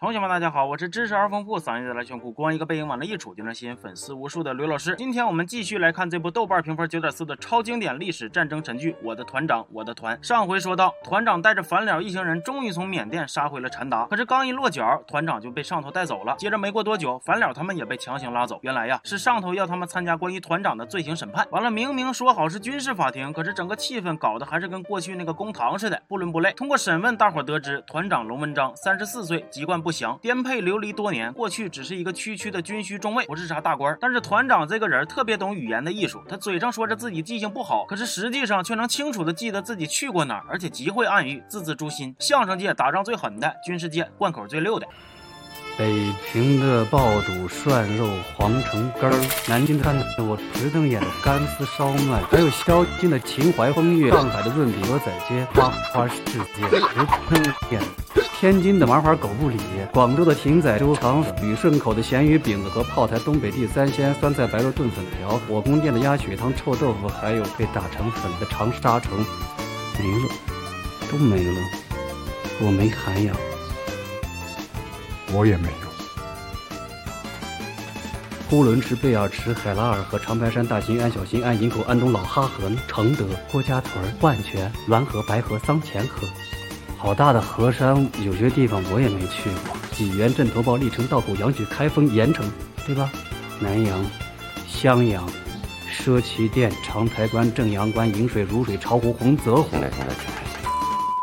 同学们，大家好，我是知识而丰富、嗓音带来炫酷、光一个背影往那一杵就能吸引粉丝无数的刘老师。今天我们继续来看这部豆瓣评分九点四的超经典历史战争神剧《我的团长我的团》。上回说到，团长带着反了一行人终于从缅甸杀回了禅达，可是刚一落脚，团长就被上头带走了。接着没过多久，反了他们也被强行拉走。原来呀，是上头要他们参加关于团长的罪行审判。完了，明明说好是军事法庭，可是整个气氛搞得还是跟过去那个公堂似的，不伦不类。通过审问，大伙得知团长龙文章三十四岁，籍贯不不详，颠沛。流离多年，过去只是一个区区的军需中尉，不是啥大官。但是团长这个人特别懂语言的艺术，他嘴上说着自己记性不好，可是实际上却能清楚的记得自己去过哪儿，而且极会暗喻，字字诛心。相声界打仗最狠的，军事界贯口最溜的。北平的爆肚涮肉皇城根儿，南京的我直瞪眼的干丝烧麦，还有宵禁的秦淮风月，上海的润饼鹅仔街，花花世界直瞪眼。天津的麻花狗不理，广州的艇仔粥肠粉，旅顺口的咸鱼饼子和炮台东北地三鲜酸菜白肉炖粉条，火宫殿的鸭血汤臭豆腐，还有被打成粉的长沙城，没了，都没了，我没涵养，我也没有。呼伦池、贝尔池、海拉尔河长白山、大兴安、小兴安、营口、安东、老哈河、承德、郭家屯、万泉、滦河、白河、桑乾河。好大的河山，有些地方我也没去过。济源、镇头堡、历城、道口、阳曲、开封、盐城，对吧？南阳、襄阳、奢旗店、长台关、正阳关、颍水、如水、巢湖、洪泽湖。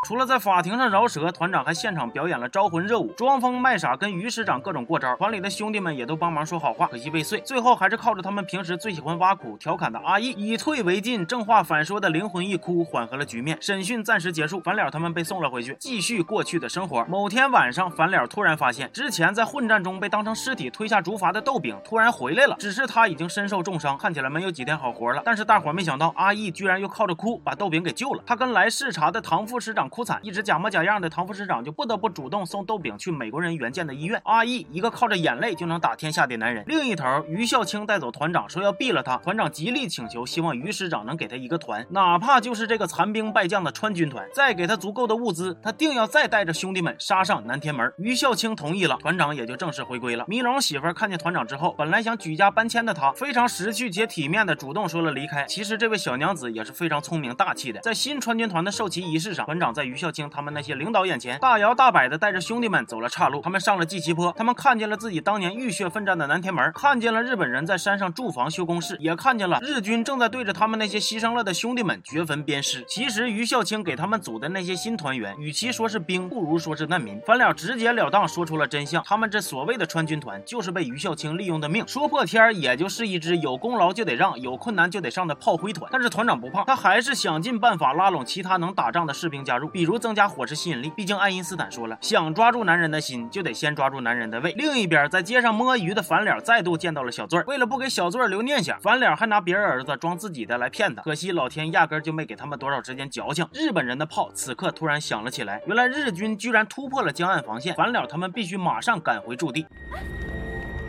除了在法庭上饶舌，团长还现场表演了招魂热舞，装疯卖傻，跟于师长各种过招。团里的兄弟们也都帮忙说好话，可惜未遂。最后还是靠着他们平时最喜欢挖苦调侃的阿义，以退为进，正话反说的灵魂一哭，缓和了局面。审讯暂时结束，反了他们被送了回去，继续过去的生活。某天晚上，反了突然发现，之前在混战中被当成尸体推下竹筏的豆饼突然回来了，只是他已经身受重伤，看起来没有几天好活了。但是大伙没想到，阿义居然又靠着哭把豆饼给救了。他跟来视察的唐副师长哭惨，一。直假模假样的唐副师长就不得不主动送豆饼去美国人援建的医院。阿义一个靠着眼泪就能打天下的男人。另一头，于孝清带走团长，说要毙了他。团长极力请求，希望于师长能给他一个团，哪怕就是这个残兵败将的川军团，再给他足够的物资，他定要再带着兄弟们杀上南天门。于孝清同意了，团长也就正式回归了。迷龙媳妇看见团长之后，本来想举家搬迁的他，非常识趣且体面的主动说了离开。其实这位小娘子也是非常聪明大气的。在新川军团的授旗仪式上，团长在于孝清。他们那些领导眼前大摇大摆的带着兄弟们走了岔路，他们上了祭旗坡，他们看见了自己当年浴血奋战的南天门，看见了日本人在山上筑房修工事，也看见了日军正在对着他们那些牺牲了的兄弟们掘坟鞭尸。其实于孝清给他们组的那些新团员，与其说是兵，不如说是难民。反了直截了当说出了真相，他们这所谓的川军团，就是被于孝清利用的命。说破天也就是一支有功劳就得让，有困难就得上的炮灰团。但是团长不怕，他还是想尽办法拉拢其他能打仗的士兵加入，比如增加伙食吸引力。毕竟爱因斯坦说了，想抓住男人的心，就得先抓住男人的胃。另一边，在街上摸鱼的反脸再度见到了小醉儿，为了不给小醉儿留念想，反脸还拿别人儿子装自己的来骗他。可惜老天压根就没给他们多少时间矫情。日本人的炮此刻突然响了起来，原来日军居然突破了江岸防线，反脸他们必须马上赶回驻地。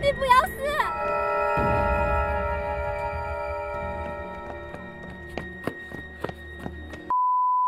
你不要死！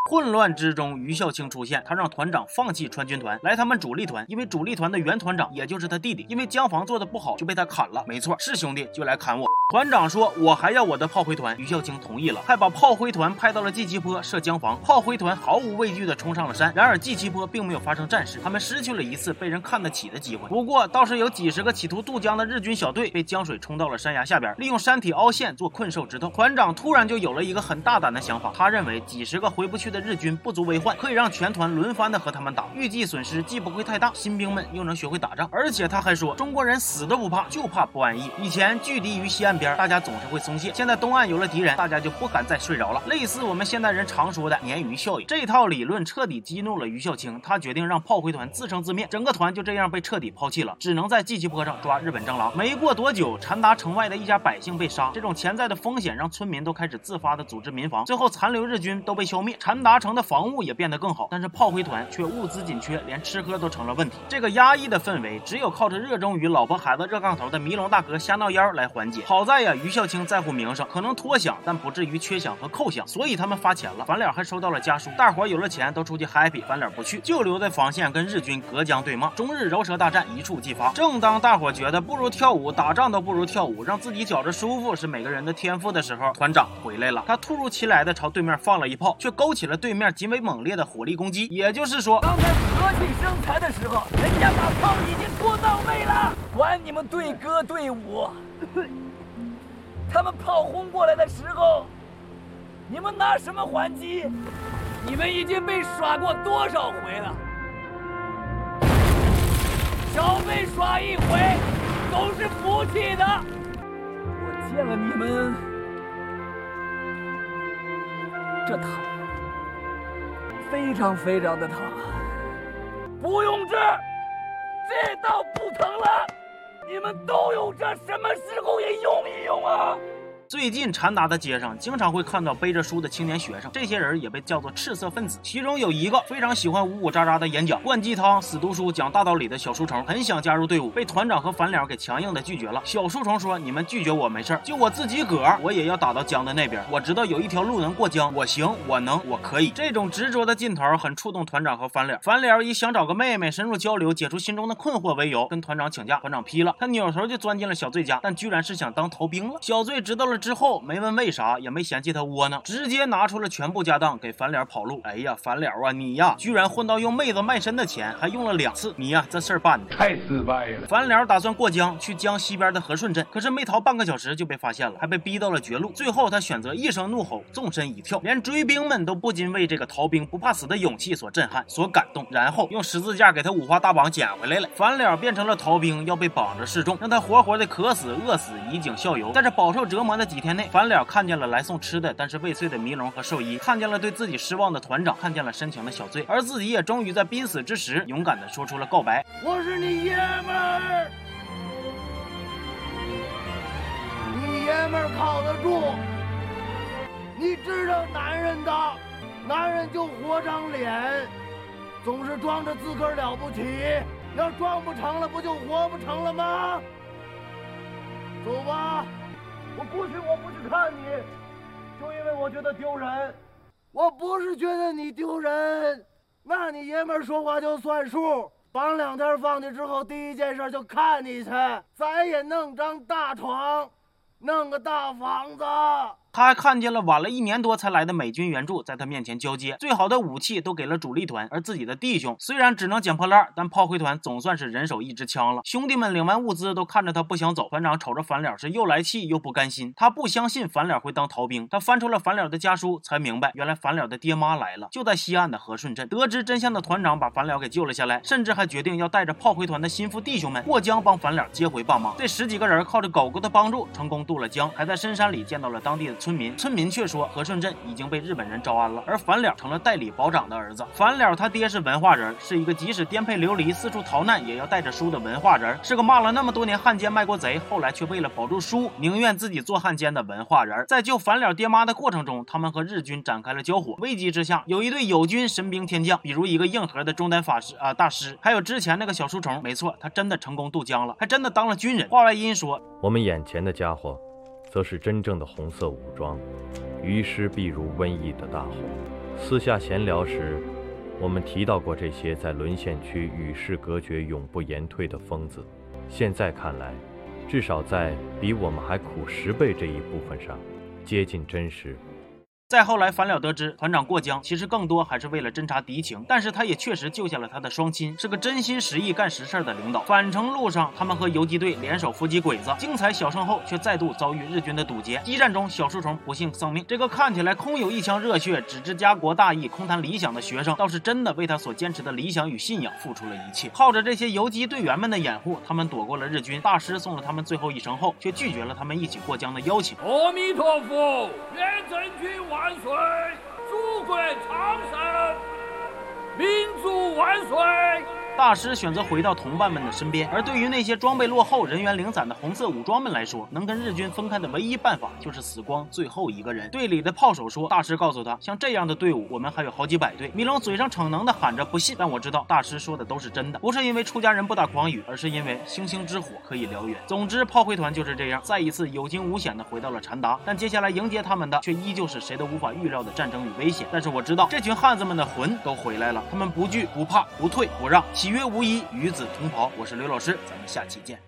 混乱之中，于孝清出现，他让团长放弃川军团，来他们主力团，因为主力团的原团长也就是他弟弟，因为江防做的不好就被他砍了。没错，是兄弟就来砍我。团长说：“我还要我的炮灰团。”于孝清同意了，还把炮灰团派到了祭旗坡设江防。炮灰团毫无畏惧地冲上了山。然而祭旗坡并没有发生战事，他们失去了一次被人看得起的机会。不过倒是有几十个企图渡江的日军小队被江水冲到了山崖下边，利用山体凹陷做困兽之斗。团长突然就有了一个很大胆的想法，他认为几十个回不去的日军不足为患，可以让全团轮番的和他们打，预计损失既不会太大，新兵们又能学会打仗。而且他还说，中国人死都不怕，就怕不安逸。以前拒敌于西岸边，大家总是会。松懈。现在东岸有了敌人，大家就不敢再睡着了。类似我们现代人常说的鲶鱼效应，这套理论彻底激怒了于孝清，他决定让炮灰团自生自灭，整个团就这样被彻底抛弃了，只能在祭旗坡上抓日本蟑螂。没过多久，禅达城外的一家百姓被杀，这种潜在的风险让村民都开始自发的组织民防，最后残留日军都被消灭，禅达。达城的防务也变得更好，但是炮灰团却物资紧缺，连吃喝都成了问题。这个压抑的氛围，只有靠着热衷于老婆孩子热炕头的迷龙大哥瞎闹妖来缓解。好在呀，于孝清在乎名声，可能脱饷，但不至于缺饷和扣饷，所以他们发钱了。反脸还收到了家书，大伙有了钱都出去 happy，反脸不去，就留在防线跟日军隔江对骂，中日饶舌大战一触即发。正当大伙觉得不如跳舞，打仗都不如跳舞，让自己觉着舒服是每个人的天赋的时候，团长回来了。他突如其来的朝对面放了一炮，却勾起了对面极为猛烈的火力攻击。也就是说，刚才和气生财的时候，人家把炮已经拖到位了，管你们对歌对舞。他们炮轰过来的时候，你们拿什么还击？你们已经被耍过多少回了？少被耍一回，都是服气的。我见了你们，这疼，非常非常的疼。不用治，这倒不疼了。你们都有这，什么时候也用一用啊？最近禅达的街上，经常会看到背着书的青年学生，这些人也被叫做赤色分子。其中有一个非常喜欢呜呜喳喳的演讲、灌鸡汤、死读书、讲大道理的小书虫，很想加入队伍，被团长和反脸给强硬的拒绝了。小书虫说：“你们拒绝我没事就我自己个儿，我也要打到江的那边。我知道有一条路能过江，我行，我能，我可以。”这种执着的劲头很触动团长和反脸。反脸以想找个妹妹深入交流、解除心中的困惑为由，跟团长请假。团长批了，他扭头就钻进了小醉家，但居然是想当逃兵了。小醉知道了。之后没问为啥，也没嫌弃他窝囊，直接拿出了全部家当给反脸跑路。哎呀，反脸啊，你呀，居然混到用妹子卖身的钱，还用了两次，你呀，这事儿办的太失败了。反脸打算过江去江西边的和顺镇，可是没逃半个小时就被发现了，还被逼到了绝路。最后他选择一声怒吼，纵身一跳，连追兵们都不禁为这个逃兵不怕死的勇气所震撼、所感动，然后用十字架给他五花大绑捡回来了。反脸变成了逃兵，要被绑着示众，让他活活的渴死、饿死，以儆效尤。在这饱受折磨的几天内，反脸看见了来送吃的但是未遂的迷龙和兽医，看见了对自己失望的团长，看见了深情的小醉，而自己也终于在濒死之时，勇敢的说出了告白：“我是你爷们儿，你爷们儿靠得住。你知道男人的，男人就活张脸，总是装着自个儿了不起，要装不成了，不就活不成了吗？走吧。”我不去，我不去看你，就因为我觉得丢人。我不是觉得你丢人，那你爷们说话就算数。绑两天放去之后，第一件事就看你去，咱也弄张大床，弄个大房子。他还看见了晚了一年多才来的美军援助，在他面前交接，最好的武器都给了主力团，而自己的弟兄虽然只能捡破烂，但炮灰团总算是人手一支枪了。兄弟们领完物资都看着他不想走，团长瞅着反脸是又来气又不甘心。他不相信反脸会当逃兵，他翻出了反脸的家书，才明白原来反脸的爹妈来了，就在西岸的和顺镇。得知真相的团长把反脸给救了下来，甚至还决定要带着炮灰团的心腹弟兄们过江帮反脸接回爸妈。这十几个人靠着狗狗的帮助成功渡了江，还在深山里见到了当地的村民。村民却说和顺镇已经被日本人招安了，而反脸成了代理保长的儿子。反脸他爹是文化人，是一个即使颠沛流离、四处逃难也要带着书的文化人，是个骂了那么多年汉奸卖国贼，后来却为了保住书宁愿自己做汉奸的文化人。在救反脸爹妈的过程中，他们和日军展开了交火。危急之下，有一队友军神兵天将，比如一个硬核的中单法师啊大师，还有之前那个小书虫。没错，他真的成功渡江了，还真的当了军人。话外音说，我们眼前的家伙。则是真正的红色武装，于师必如瘟疫的大火。私下闲聊时，我们提到过这些在沦陷区与世隔绝、永不言退的疯子。现在看来，至少在比我们还苦十倍这一部分上，接近真实。再后来，反了得知团长过江，其实更多还是为了侦察敌情，但是他也确实救下了他的双亲，是个真心实意干实事的领导。返程路上，他们和游击队联手伏击鬼子，精彩小胜后，却再度遭遇日军的堵截。激战中，小树虫不幸丧命。这个看起来空有一腔热血，只知家国大义、空谈理想的学生，倒是真的为他所坚持的理想与信仰付出了一切。靠着这些游击队员们的掩护，他们躲过了日军。大师送了他们最后一程后，却拒绝了他们一起过江的邀请。阿弥陀佛，愿真君万。万岁！祖国昌盛，民族万岁！大师选择回到同伴们的身边。而对于那些装备落后、人员零散的红色武装们来说，能跟日军分开的唯一办法就是死光最后一个人。队里的炮手说：“大师告诉他，像这样的队伍，我们还有好几百队。”米龙嘴上逞能的喊着不信，但我知道大师说的都是真的，不是因为出家人不打诳语，而是因为星星之火可以燎原。总之，炮灰团就是这样，再一次有惊无险的回到了禅达。但接下来迎接他们的，却依旧是谁都无法预料的战争与危险。但是我知道，这群汉子们的魂都回来了，他们不惧不怕不退不让，喜悦无疑，与子同袍。我是刘老师，咱们下期见。